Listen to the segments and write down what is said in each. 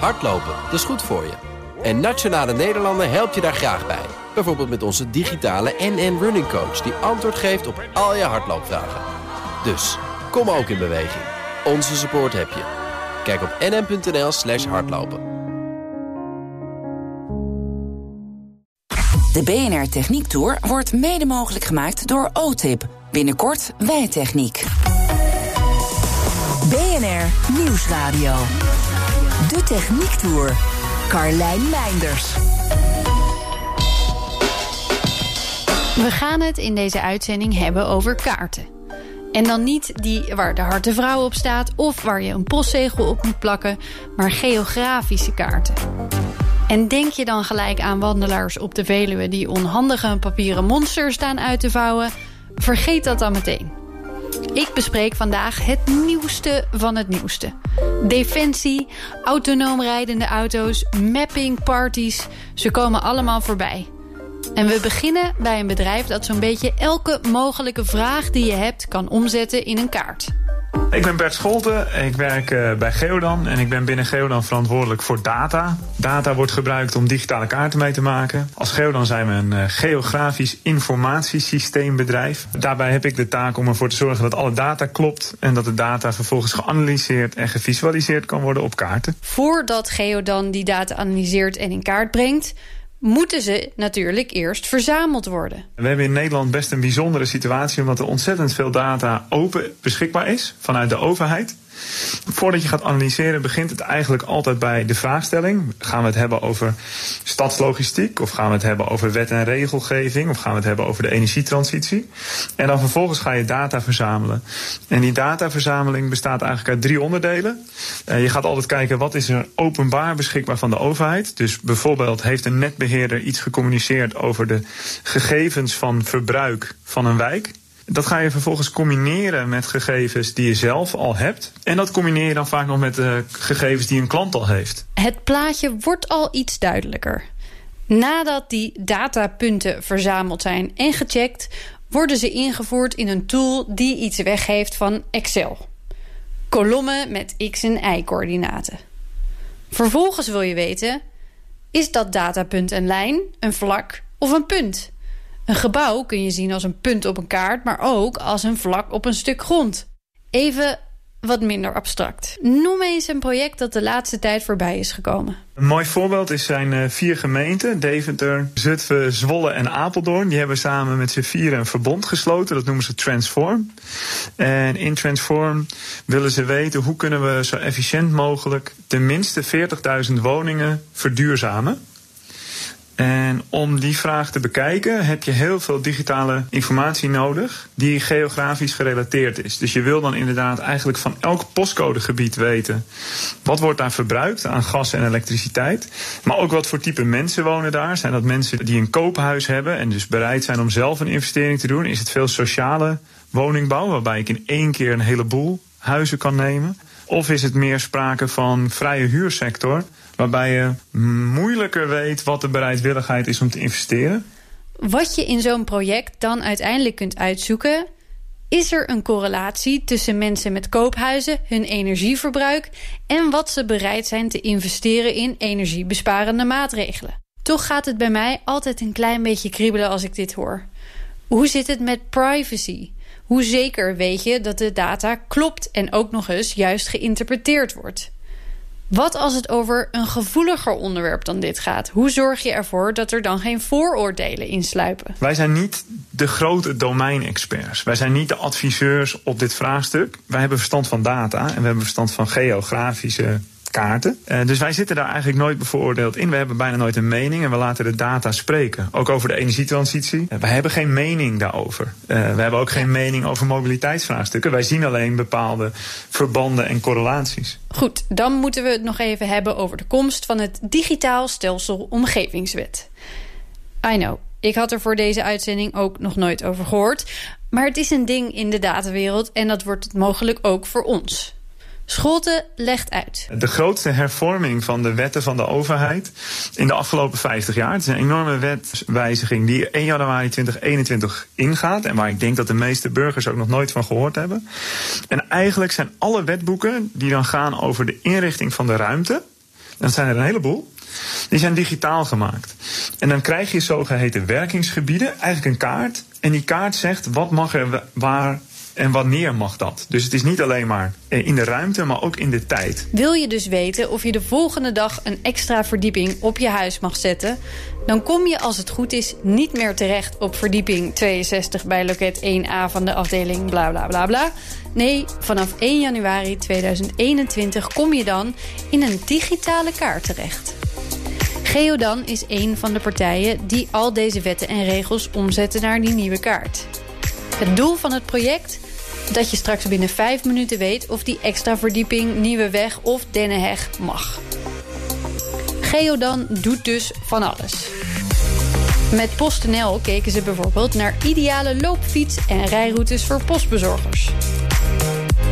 Hardlopen, dat is goed voor je. En Nationale Nederlanden helpt je daar graag bij. Bijvoorbeeld met onze digitale NN Running Coach... die antwoord geeft op al je hardloopvragen. Dus, kom ook in beweging. Onze support heb je. Kijk op nn.nl slash hardlopen. De BNR Techniek Tour wordt mede mogelijk gemaakt door OTIP. Binnenkort Wijtechniek. BNR Nieuwsradio. De Techniek Tour. Carlijn Meinders. We gaan het in deze uitzending hebben over kaarten. En dan niet die waar de harte vrouw op staat of waar je een postzegel op moet plakken, maar geografische kaarten. En denk je dan gelijk aan wandelaars op de Veluwe die onhandige papieren monsters staan uit te vouwen? Vergeet dat dan meteen. Ik bespreek vandaag het nieuwste van het nieuwste. Defensie, autonoom rijdende auto's, mapping parties, ze komen allemaal voorbij. En we beginnen bij een bedrijf dat zo'n beetje elke mogelijke vraag die je hebt kan omzetten in een kaart. Ik ben Bert Scholten, ik werk uh, bij Geodan en ik ben binnen Geodan verantwoordelijk voor data. Data wordt gebruikt om digitale kaarten mee te maken. Als Geodan zijn we een uh, geografisch informatiesysteembedrijf. Daarbij heb ik de taak om ervoor te zorgen dat alle data klopt en dat de data vervolgens geanalyseerd en gevisualiseerd kan worden op kaarten. Voordat Geodan die data analyseert en in kaart brengt, moeten ze natuurlijk eerst verzameld worden. We hebben in Nederland best een bijzondere situatie... omdat er ontzettend veel data open beschikbaar is vanuit de overheid. Voordat je gaat analyseren begint het eigenlijk altijd bij de vraagstelling. Gaan we het hebben over stadslogistiek? Of gaan we het hebben over wet en regelgeving? Of gaan we het hebben over de energietransitie? En dan vervolgens ga je data verzamelen. En die dataverzameling bestaat eigenlijk uit drie onderdelen. Uh, je gaat altijd kijken wat is er openbaar beschikbaar van de overheid. Dus bijvoorbeeld heeft een netbeheerder iets gecommuniceerd over de gegevens van verbruik van een wijk. Dat ga je vervolgens combineren met gegevens die je zelf al hebt. En dat combineer je dan vaak nog met de gegevens die een klant al heeft. Het plaatje wordt al iets duidelijker. Nadat die datapunten verzameld zijn en gecheckt, worden ze ingevoerd in een tool die iets weggeeft van Excel. Kolommen met x- en y-coördinaten. Vervolgens wil je weten: is dat datapunt een lijn, een vlak of een punt? Een gebouw kun je zien als een punt op een kaart, maar ook als een vlak op een stuk grond. Even wat minder abstract. Noem eens een project dat de laatste tijd voorbij is gekomen. Een mooi voorbeeld is zijn uh, vier gemeenten: Deventer, Zutphen, Zwolle en Apeldoorn. Die hebben samen met z'n vieren een verbond gesloten. Dat noemen ze Transform. En in Transform willen ze weten hoe kunnen we zo efficiënt mogelijk tenminste 40.000 woningen verduurzamen. En om die vraag te bekijken heb je heel veel digitale informatie nodig die geografisch gerelateerd is. Dus je wil dan inderdaad eigenlijk van elk postcodegebied weten wat wordt daar verbruikt aan gas en elektriciteit. Maar ook wat voor type mensen wonen daar. Zijn dat mensen die een koophuis hebben en dus bereid zijn om zelf een investering te doen? Is het veel sociale woningbouw waarbij ik in één keer een heleboel huizen kan nemen? Of is het meer sprake van vrije huursector? Waarbij je moeilijker weet wat de bereidwilligheid is om te investeren. Wat je in zo'n project dan uiteindelijk kunt uitzoeken, is er een correlatie tussen mensen met koophuizen, hun energieverbruik en wat ze bereid zijn te investeren in energiebesparende maatregelen. Toch gaat het bij mij altijd een klein beetje kriebelen als ik dit hoor. Hoe zit het met privacy? Hoe zeker weet je dat de data klopt en ook nog eens juist geïnterpreteerd wordt? Wat als het over een gevoeliger onderwerp dan dit gaat? Hoe zorg je ervoor dat er dan geen vooroordelen insluipen? Wij zijn niet de grote domeinexperts. Wij zijn niet de adviseurs op dit vraagstuk. Wij hebben verstand van data en we hebben verstand van geografische kaarten. Uh, dus wij zitten daar eigenlijk nooit bevooroordeeld in. We hebben bijna nooit een mening en we laten de data spreken. Ook over de energietransitie. Uh, wij hebben geen mening daarover. Uh, we hebben ook geen mening over mobiliteitsvraagstukken. Wij zien alleen bepaalde verbanden en correlaties. Goed, dan moeten we het nog even hebben over de komst van het digitaal stelsel omgevingswet. I know. Ik had er voor deze uitzending ook nog nooit over gehoord. Maar het is een ding in de datawereld en dat wordt het mogelijk ook voor ons. Scholte legt uit. De grootste hervorming van de wetten van de overheid in de afgelopen 50 jaar. Het is een enorme wetwijziging die 1 januari 2021 ingaat. En waar ik denk dat de meeste burgers ook nog nooit van gehoord hebben. En eigenlijk zijn alle wetboeken die dan gaan over de inrichting van de ruimte dat zijn er een heleboel. Die zijn digitaal gemaakt. En dan krijg je zogeheten werkingsgebieden, eigenlijk een kaart. En die kaart zegt wat mag er waar en wanneer mag dat? Dus het is niet alleen maar in de ruimte, maar ook in de tijd. Wil je dus weten of je de volgende dag een extra verdieping op je huis mag zetten? Dan kom je als het goed is niet meer terecht op verdieping 62 bij loket 1A van de afdeling bla bla bla bla. Nee, vanaf 1 januari 2021 kom je dan in een digitale kaart terecht. Geodan is een van de partijen die al deze wetten en regels omzetten naar die nieuwe kaart. Het doel van het project? Dat je straks binnen 5 minuten weet of die extra verdieping, nieuwe weg of dennenheg mag. Geodan doet dus van alles. Met PostNL keken ze bijvoorbeeld naar ideale loopfiets- en rijroutes voor postbezorgers.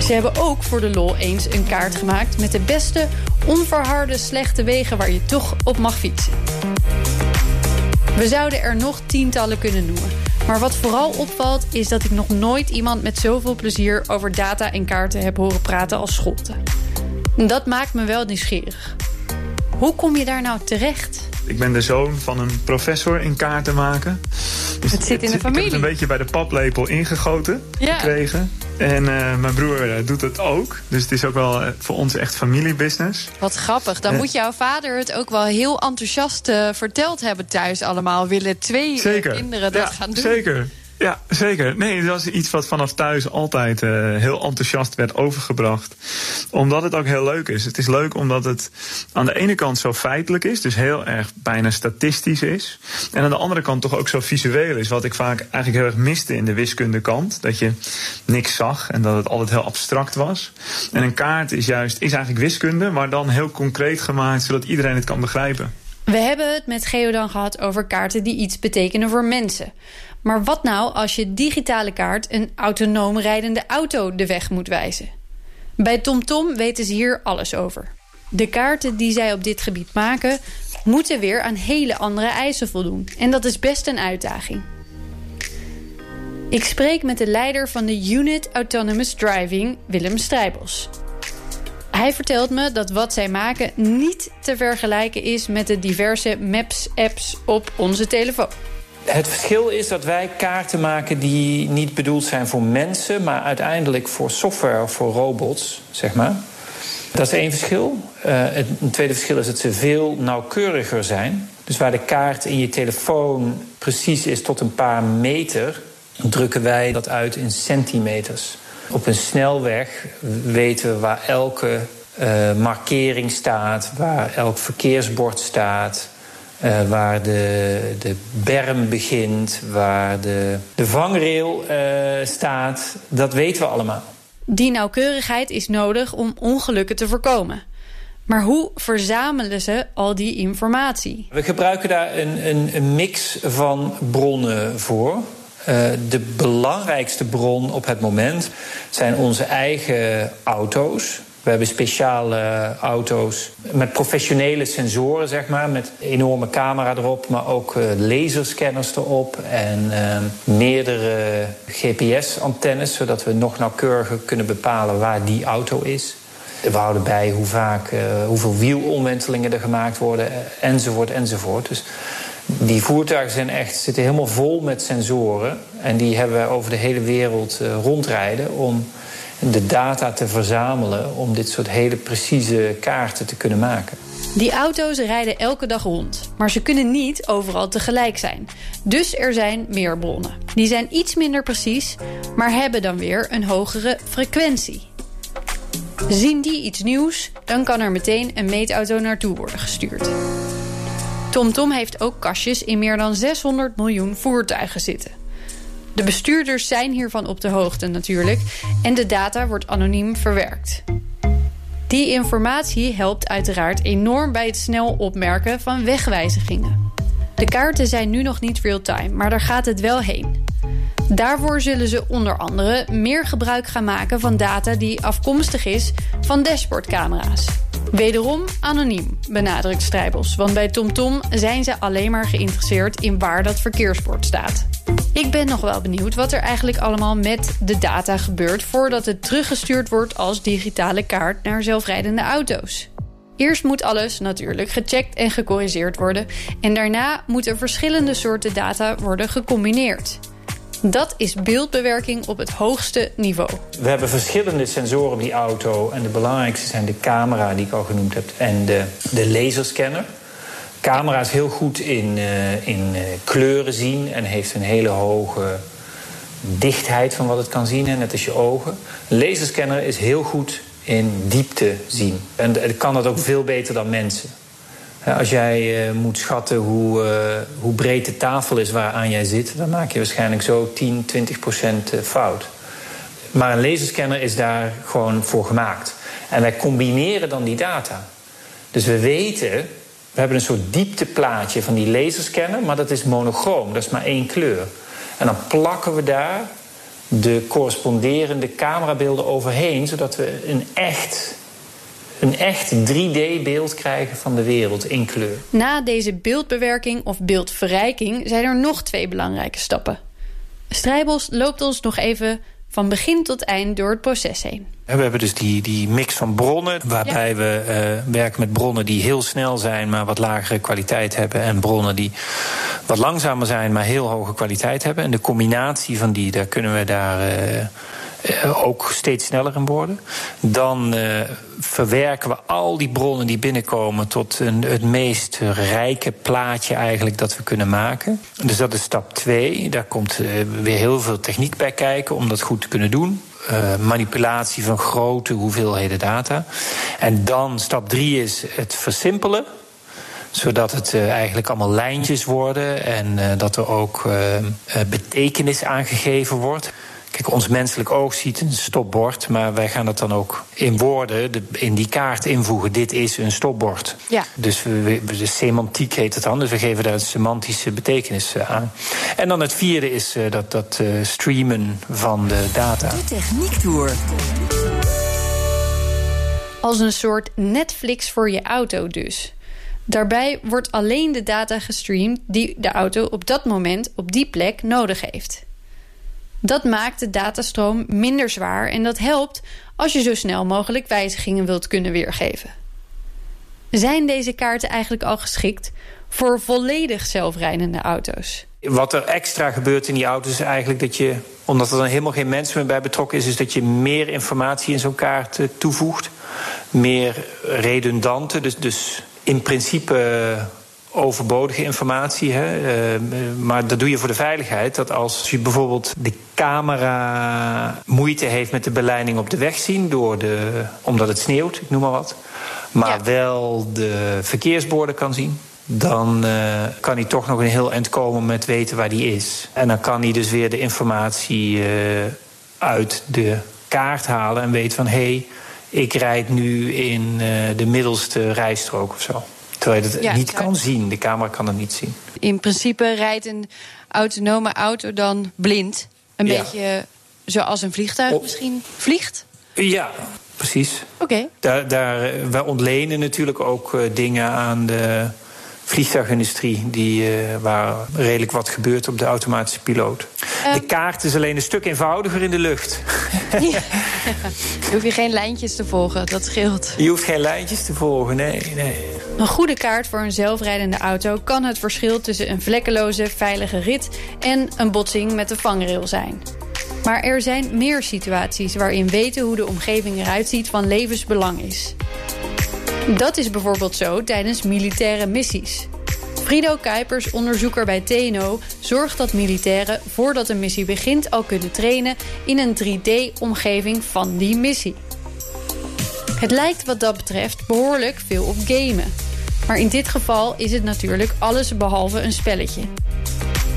Ze hebben ook voor de lol eens een kaart gemaakt met de beste onverharde slechte wegen waar je toch op mag fietsen. We zouden er nog tientallen kunnen noemen. Maar wat vooral opvalt is dat ik nog nooit iemand met zoveel plezier over data en kaarten heb horen praten als Schotten. Dat maakt me wel nieuwsgierig. Hoe kom je daar nou terecht? Ik ben de zoon van een professor in kaarten maken. Dus het zit in de familie. Ik heb het een beetje bij de paplepel ingegoten gekregen. En uh, mijn broer uh, doet het ook. Dus het is ook wel uh, voor ons echt familiebusiness. Wat grappig. Dan moet jouw vader het ook wel heel enthousiast verteld hebben thuis allemaal. Willen twee kinderen dat ja, gaan doen? Zeker. Ja, zeker. Nee, dat was iets wat vanaf thuis altijd uh, heel enthousiast werd overgebracht. Omdat het ook heel leuk is. Het is leuk omdat het aan de ene kant zo feitelijk is, dus heel erg bijna statistisch is. En aan de andere kant toch ook zo visueel is, wat ik vaak eigenlijk heel erg miste in de wiskundekant. Dat je niks zag en dat het altijd heel abstract was. En een kaart is juist, is eigenlijk wiskunde, maar dan heel concreet gemaakt, zodat iedereen het kan begrijpen. We hebben het met Geodan gehad over kaarten die iets betekenen voor mensen. Maar wat nou als je digitale kaart een autonoom rijdende auto de weg moet wijzen? Bij TomTom weten ze hier alles over. De kaarten die zij op dit gebied maken... moeten weer aan hele andere eisen voldoen. En dat is best een uitdaging. Ik spreek met de leider van de Unit Autonomous Driving, Willem Strijbos. Hij vertelt me dat wat zij maken niet te vergelijken is... met de diverse Maps-apps op onze telefoon. Het verschil is dat wij kaarten maken die niet bedoeld zijn voor mensen, maar uiteindelijk voor software of voor robots, zeg maar. Dat is één verschil. Uh, een tweede verschil is dat ze veel nauwkeuriger zijn. Dus waar de kaart in je telefoon precies is tot een paar meter, drukken wij dat uit in centimeters. Op een snelweg weten we waar elke uh, markering staat, waar elk verkeersbord staat, uh, waar de, de berm begint, waar de, de vangrail uh, staat, dat weten we allemaal. Die nauwkeurigheid is nodig om ongelukken te voorkomen. Maar hoe verzamelen ze al die informatie? We gebruiken daar een, een, een mix van bronnen voor. Uh, de belangrijkste bron op het moment zijn onze eigen auto's. We hebben speciale auto's met professionele sensoren, zeg maar. Met enorme camera erop, maar ook uh, laserscanners erop. En uh, meerdere GPS-antennes, zodat we nog nauwkeuriger kunnen bepalen waar die auto is. We houden bij hoe vaak, uh, hoeveel wielomwentelingen er gemaakt worden, enzovoort, enzovoort. Dus die voertuigen zijn echt, zitten helemaal vol met sensoren. En die hebben we over de hele wereld rondrijden om de data te verzamelen om dit soort hele precieze kaarten te kunnen maken. Die auto's rijden elke dag rond, maar ze kunnen niet overal tegelijk zijn. Dus er zijn meer bronnen. Die zijn iets minder precies, maar hebben dan weer een hogere frequentie. Zien die iets nieuws, dan kan er meteen een meetauto naartoe worden gestuurd. TomTom Tom heeft ook kastjes in meer dan 600 miljoen voertuigen zitten. De bestuurders zijn hiervan op de hoogte natuurlijk en de data wordt anoniem verwerkt. Die informatie helpt uiteraard enorm bij het snel opmerken van wegwijzigingen. De kaarten zijn nu nog niet real-time, maar daar gaat het wel heen. Daarvoor zullen ze onder andere meer gebruik gaan maken van data die afkomstig is van dashboardcamera's. Wederom anoniem, benadrukt Strijbos. Want bij TomTom zijn ze alleen maar geïnteresseerd in waar dat verkeersbord staat. Ik ben nog wel benieuwd wat er eigenlijk allemaal met de data gebeurt... voordat het teruggestuurd wordt als digitale kaart naar zelfrijdende auto's. Eerst moet alles natuurlijk gecheckt en gecorrigeerd worden. En daarna moeten verschillende soorten data worden gecombineerd. Dat is beeldbewerking op het hoogste niveau. We hebben verschillende sensoren op die auto. En de belangrijkste zijn de camera, die ik al genoemd heb, en de, de laserscanner. Camera is heel goed in, uh, in uh, kleuren zien en heeft een hele hoge dichtheid van wat het kan zien, net als je ogen. Laserscanner is heel goed in diepte zien. En kan dat ook veel beter dan mensen. Als jij uh, moet schatten hoe, uh, hoe breed de tafel is waaraan jij zit, dan maak je waarschijnlijk zo 10, 20 procent fout. Maar een laserscanner is daar gewoon voor gemaakt. En wij combineren dan die data. Dus we weten, we hebben een soort diepteplaatje van die laserscanner, maar dat is monochroom, dat is maar één kleur. En dan plakken we daar de corresponderende camerabeelden overheen, zodat we een echt, een echt 3D-beeld krijgen van de wereld in kleur. Na deze beeldbewerking of beeldverrijking zijn er nog twee belangrijke stappen. Strijbos loopt ons nog even van begin tot eind door het proces heen. We hebben dus die, die mix van bronnen, waarbij ja. we uh, werken met bronnen die heel snel zijn, maar wat lagere kwaliteit hebben. En bronnen die wat langzamer zijn, maar heel hoge kwaliteit hebben. En de combinatie van die, daar kunnen we daar. Uh, uh, ook steeds sneller in worden. Dan uh, verwerken we al die bronnen die binnenkomen tot een, het meest rijke plaatje eigenlijk dat we kunnen maken. Dus dat is stap 2. Daar komt uh, weer heel veel techniek bij kijken om dat goed te kunnen doen. Manipulatie van grote hoeveelheden data. En dan stap 3 is het versimpelen zodat het eigenlijk allemaal lijntjes worden en dat er ook betekenis aangegeven wordt. Kijk, ons menselijk oog ziet een stopbord, maar wij gaan dat dan ook in woorden, de, in die kaart invoegen. Dit is een stopbord. Ja. Dus we, we, de semantiek heet het dan, dus we geven daar een semantische betekenis aan. En dan het vierde is uh, dat, dat uh, streamen van de data. De Techniek Tour. Als een soort Netflix voor je auto dus. Daarbij wordt alleen de data gestreamd die de auto op dat moment op die plek nodig heeft. Dat maakt de datastroom minder zwaar en dat helpt als je zo snel mogelijk wijzigingen wilt kunnen weergeven. Zijn deze kaarten eigenlijk al geschikt voor volledig zelfrijdende auto's? Wat er extra gebeurt in die auto's is eigenlijk dat je, omdat er dan helemaal geen mens meer bij betrokken is, is dat je meer informatie in zo'n kaart toevoegt. Meer redundante, dus, dus in principe overbodige informatie. Hè? Uh, maar dat doe je voor de veiligheid. Dat als je bijvoorbeeld de camera moeite heeft met de beleiding op de weg zien, door de, omdat het sneeuwt, ik noem maar wat. Maar ja. wel de verkeersborden kan zien. Dan uh, kan hij toch nog een heel eind komen met weten waar die is. En dan kan hij dus weer de informatie uh, uit de kaart halen en weet van hé, hey, ik rijd nu in de middelste rijstrook of zo. Terwijl je het ja, niet kan zien. De camera kan het niet zien. In principe rijdt een autonome auto dan blind. Een ja. beetje zoals een vliegtuig Op. misschien vliegt? Ja, precies. Oké. Okay. Daar, daar, wij ontlenen natuurlijk ook uh, dingen aan de vliegtuigindustrie, die, uh, waar redelijk wat gebeurt op de automatische piloot. Um, de kaart is alleen een stuk eenvoudiger in de lucht. Ja. Je hoeft je geen lijntjes te volgen, dat scheelt. Je hoeft geen lijntjes te volgen, nee, nee. Een goede kaart voor een zelfrijdende auto kan het verschil tussen een vlekkeloze, veilige rit en een botsing met de vangrail zijn. Maar er zijn meer situaties waarin weten hoe de omgeving eruit ziet van levensbelang is. Dat is bijvoorbeeld zo tijdens militaire missies. Frido Kuipers, onderzoeker bij TNO, zorgt dat militairen voordat een missie begint al kunnen trainen in een 3D-omgeving van die missie. Het lijkt wat dat betreft behoorlijk veel op gamen. Maar in dit geval is het natuurlijk alles behalve een spelletje.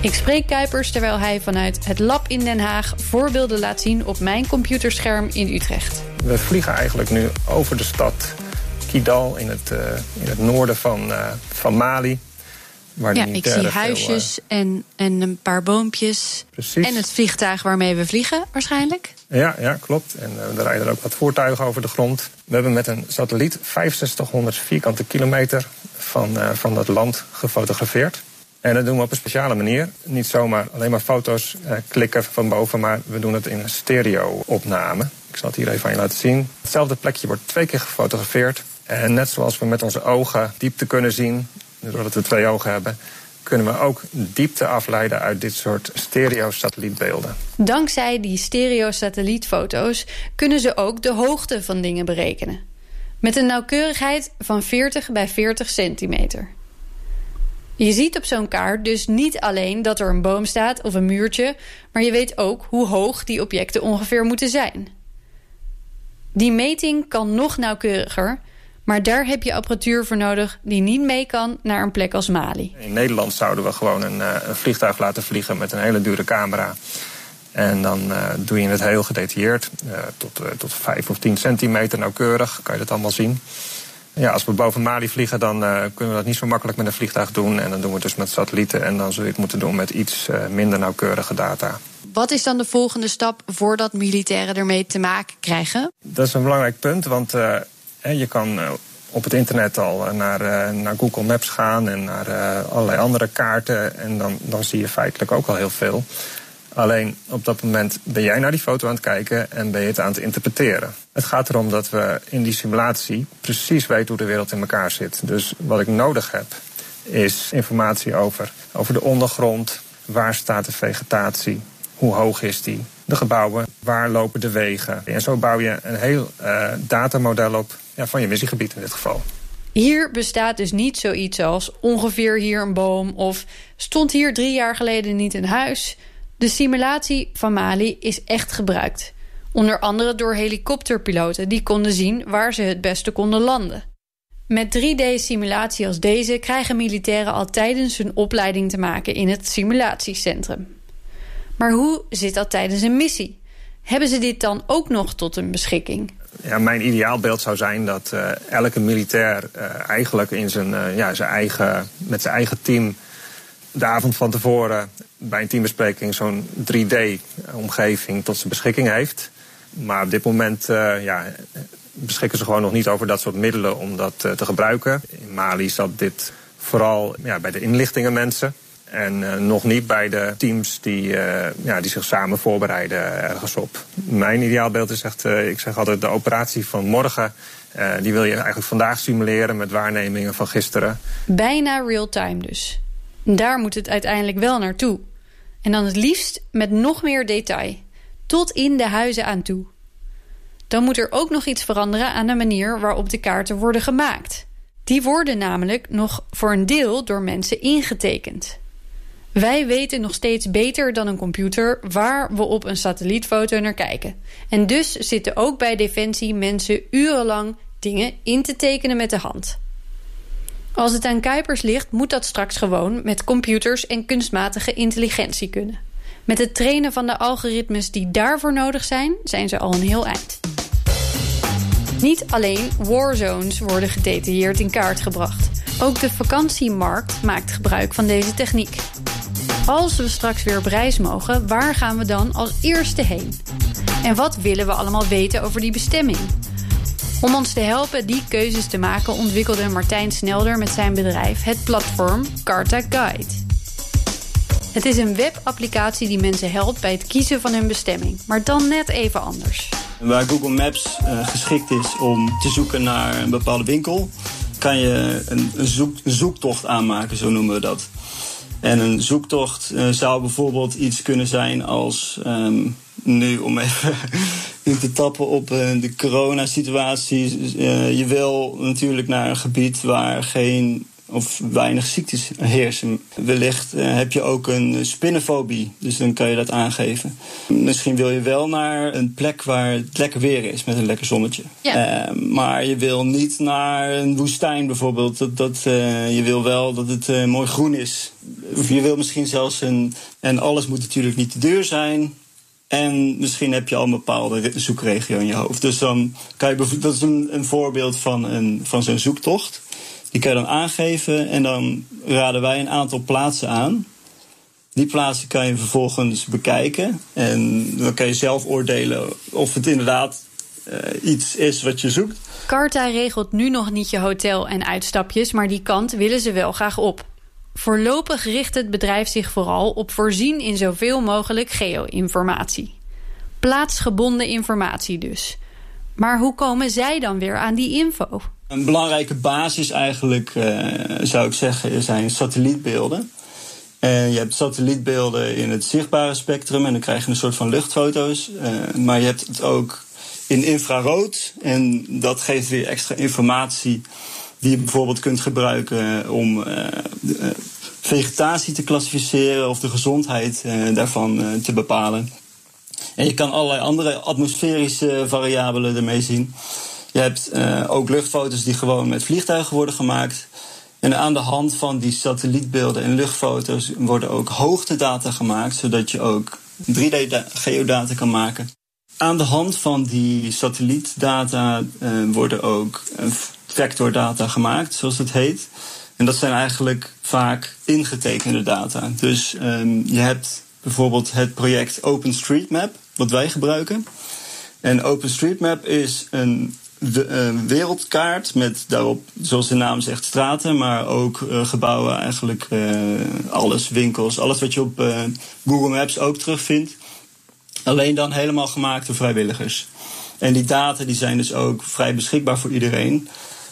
Ik spreek Kuipers terwijl hij vanuit het lab in Den Haag voorbeelden laat zien op mijn computerscherm in Utrecht. We vliegen eigenlijk nu over de stad Kidal in het, uh, in het noorden van, uh, van Mali. Waar ja, ik zie huisjes veel, uh... en, en een paar boompjes. Precies. En het vliegtuig waarmee we vliegen, waarschijnlijk. Ja, ja klopt. En er rijden ook wat voertuigen over de grond. We hebben met een satelliet 6500 vierkante kilometer van, van dat land gefotografeerd. En dat doen we op een speciale manier. Niet zomaar alleen maar foto's klikken van boven, maar we doen het in een stereo-opname. Ik zal het hier even aan je laten zien. Hetzelfde plekje wordt twee keer gefotografeerd En net zoals we met onze ogen diepte kunnen zien, doordat we twee ogen hebben, kunnen we ook diepte afleiden uit dit soort stereo-satellietbeelden. Dankzij die stereo-satellietfoto's kunnen ze ook de hoogte van dingen berekenen. Met een nauwkeurigheid van 40 bij 40 centimeter. Je ziet op zo'n kaart dus niet alleen dat er een boom staat of een muurtje, maar je weet ook hoe hoog die objecten ongeveer moeten zijn. Die meting kan nog nauwkeuriger, maar daar heb je apparatuur voor nodig die niet mee kan naar een plek als Mali. In Nederland zouden we gewoon een, eh, een vliegtuig laten vliegen met een hele dure camera. En dan uh, doe je het heel gedetailleerd, uh, tot, uh, tot 5 of 10 centimeter nauwkeurig, kan je dat allemaal zien. Ja, als we boven Mali vliegen, dan kunnen we dat niet zo makkelijk met een vliegtuig doen. En dan doen we het dus met satellieten. En dan zul je het moeten doen met iets minder nauwkeurige data. Wat is dan de volgende stap voordat militairen ermee te maken krijgen? Dat is een belangrijk punt, want je kan op het internet al naar, naar Google Maps gaan en naar allerlei andere kaarten. En dan, dan zie je feitelijk ook al heel veel. Alleen op dat moment ben jij naar die foto aan het kijken en ben je het aan het interpreteren. Het gaat erom dat we in die simulatie precies weten hoe de wereld in elkaar zit. Dus wat ik nodig heb is informatie over, over de ondergrond. Waar staat de vegetatie? Hoe hoog is die? De gebouwen, waar lopen de wegen? En zo bouw je een heel uh, datamodel op ja, van je missiegebied in dit geval. Hier bestaat dus niet zoiets als ongeveer hier een boom of stond hier drie jaar geleden niet een huis. De simulatie van Mali is echt gebruikt. Onder andere door helikopterpiloten die konden zien waar ze het beste konden landen. Met 3D-simulatie als deze krijgen militairen al tijdens hun opleiding te maken in het simulatiecentrum. Maar hoe zit dat tijdens een missie? Hebben ze dit dan ook nog tot hun beschikking? Ja, mijn ideaalbeeld zou zijn dat uh, elke militair uh, eigenlijk in zijn, uh, ja, zijn eigen, met zijn eigen team de avond van tevoren bij een teambespreking zo'n 3D-omgeving tot zijn beschikking heeft. Maar op dit moment ja, beschikken ze gewoon nog niet over dat soort middelen om dat te gebruiken. In Mali zat dit vooral ja, bij de inlichtingenmensen. En uh, nog niet bij de teams die, ja, die zich samen voorbereiden ergens op. Mijn ideaalbeeld is echt, ik zeg altijd, de operatie van morgen. die wil je eigenlijk vandaag simuleren met waarnemingen van gisteren. Bijna real-time dus. Daar moet het uiteindelijk wel naartoe. En dan het liefst met nog meer detail. Tot in de huizen aan toe. Dan moet er ook nog iets veranderen aan de manier waarop de kaarten worden gemaakt. Die worden namelijk nog voor een deel door mensen ingetekend. Wij weten nog steeds beter dan een computer waar we op een satellietfoto naar kijken. En dus zitten ook bij Defensie mensen urenlang dingen in te tekenen met de hand. Als het aan Kuipers ligt, moet dat straks gewoon met computers en kunstmatige intelligentie kunnen. Met het trainen van de algoritmes die daarvoor nodig zijn, zijn ze al een heel eind. Niet alleen warzones worden gedetailleerd in kaart gebracht. Ook de vakantiemarkt maakt gebruik van deze techniek. Als we straks weer op reis mogen, waar gaan we dan als eerste heen? En wat willen we allemaal weten over die bestemming? Om ons te helpen die keuzes te maken ontwikkelde Martijn Snelder met zijn bedrijf het platform Carta Guide. Het is een webapplicatie die mensen helpt bij het kiezen van hun bestemming, maar dan net even anders. Waar Google Maps uh, geschikt is om te zoeken naar een bepaalde winkel, kan je een zoektocht aanmaken, zo noemen we dat. En een zoektocht uh, zou bijvoorbeeld iets kunnen zijn als um, nu om even in te tappen op uh, de coronasituatie. Uh, je wil natuurlijk naar een gebied waar geen of weinig ziektes heersen. Wellicht uh, heb je ook een spinnenfobie, dus dan kan je dat aangeven. Misschien wil je wel naar een plek waar het lekker weer is met een lekker zonnetje. Ja. maar je wil niet naar een woestijn bijvoorbeeld. Dat, dat, je wil wel dat het mooi groen is. Of je wil misschien zelfs een. En alles moet natuurlijk niet te duur zijn. En misschien heb je al een bepaalde zoekregio in je hoofd. Dus dan kan je dat is een, een voorbeeld van, een, van zo'n zoektocht. Die kan je dan aangeven en dan raden wij een aantal plaatsen aan. Die plaatsen kan je vervolgens bekijken. En dan kan je zelf oordelen of het inderdaad uh, iets is wat je zoekt. Carta regelt nu nog niet je hotel en uitstapjes, maar die kant willen ze wel graag op. Voorlopig richt het bedrijf zich vooral op voorzien in zoveel mogelijk geo-informatie. Plaatsgebonden informatie dus. Maar hoe komen zij dan weer aan die info? Een belangrijke basis eigenlijk, uh, zou ik zeggen, zijn satellietbeelden. En je hebt satellietbeelden in het zichtbare spectrum en dan krijg je een soort van luchtfoto's. Uh, maar je hebt het ook in infrarood en dat geeft weer extra informatie die je bijvoorbeeld kunt gebruiken om vegetatie te klassificeren of de gezondheid daarvan te bepalen. En je kan allerlei andere atmosferische variabelen ermee zien. Je hebt uh, ook luchtfoto's die gewoon met vliegtuigen worden gemaakt. En aan de hand van die satellietbeelden en luchtfoto's worden ook hoogtedata gemaakt, zodat je ook 3D-geodata kan maken. Aan de hand van die satellietdata uh, worden ook uh, vectordata gemaakt, zoals het heet. En dat zijn eigenlijk vaak ingetekende data. Dus um, je hebt bijvoorbeeld het project OpenStreetMap, wat wij gebruiken. En OpenStreetMap is een wereldkaart met daarop, zoals de naam zegt, straten, maar ook uh, gebouwen, eigenlijk uh, alles, winkels, alles wat je op uh, Google Maps ook terugvindt. Alleen dan helemaal gemaakt door vrijwilligers. En die data die zijn dus ook vrij beschikbaar voor iedereen.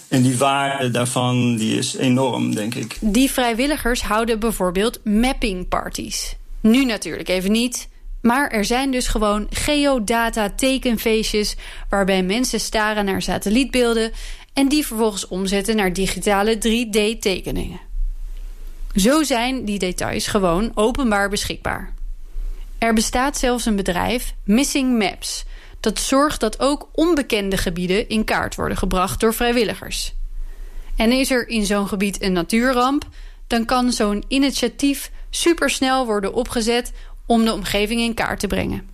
En die waarde daarvan die is enorm, denk ik. Die vrijwilligers houden bijvoorbeeld mapping parties. Nu natuurlijk even niet. Maar er zijn dus gewoon geodata tekenfeestjes waarbij mensen staren naar satellietbeelden en die vervolgens omzetten naar digitale 3D tekeningen. Zo zijn die details gewoon openbaar beschikbaar. Er bestaat zelfs een bedrijf, Missing Maps, dat zorgt dat ook onbekende gebieden in kaart worden gebracht door vrijwilligers. En is er in zo'n gebied een natuurramp, dan kan zo'n initiatief supersnel worden opgezet om de omgeving in kaart te brengen.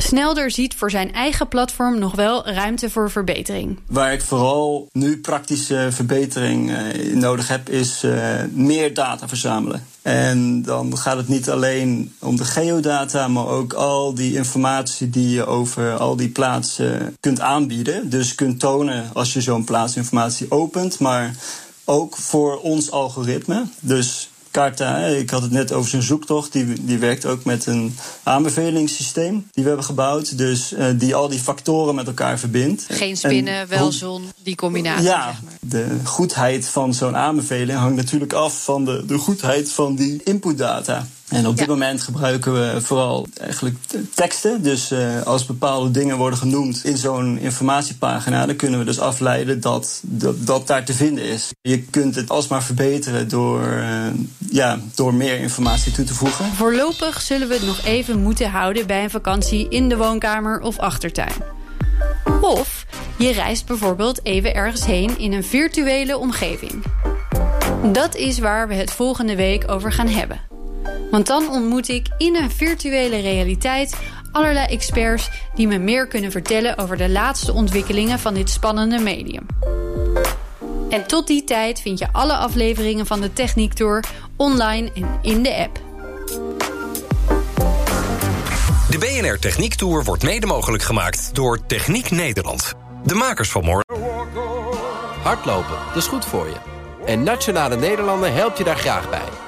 Snelder ziet voor zijn eigen platform nog wel ruimte voor verbetering. Waar ik vooral nu praktische verbetering uh, nodig heb, is uh, meer data verzamelen. En dan gaat het niet alleen om de geodata, maar ook al die informatie die je over al die plaatsen kunt aanbieden. Dus kunt tonen als je zo'n plaatsinformatie opent, maar ook voor ons algoritme. Dus Carta, ik had het net over zijn zoektocht. Die, die werkt ook met een aanbevelingssysteem die we hebben gebouwd. Dus uh, die al die factoren met elkaar verbindt. Geen spinnen, en, wel zon, die combinatie. Ja, zeg maar. de goedheid van zo'n aanbeveling hangt natuurlijk af van de, de goedheid van die inputdata. En op dit ja. moment gebruiken we vooral eigenlijk teksten. Dus uh, als bepaalde dingen worden genoemd in zo'n informatiepagina, dan kunnen we dus afleiden dat, dat dat daar te vinden is. Je kunt het alsmaar verbeteren door, uh, ja, door meer informatie toe te voegen. Voorlopig zullen we het nog even moeten houden bij een vakantie in de woonkamer of achtertuin. Of je reist bijvoorbeeld even ergens heen in een virtuele omgeving. Dat is waar we het volgende week over gaan hebben. Want dan ontmoet ik in een virtuele realiteit allerlei experts die me meer kunnen vertellen over de laatste ontwikkelingen van dit spannende medium. En tot die tijd vind je alle afleveringen van de Techniek Tour online en in de app. De BNR Techniek Tour wordt mede mogelijk gemaakt door Techniek Nederland. De makers van morgen. Hardlopen, dat is goed voor je. En Nationale Nederlanden helpt je daar graag bij.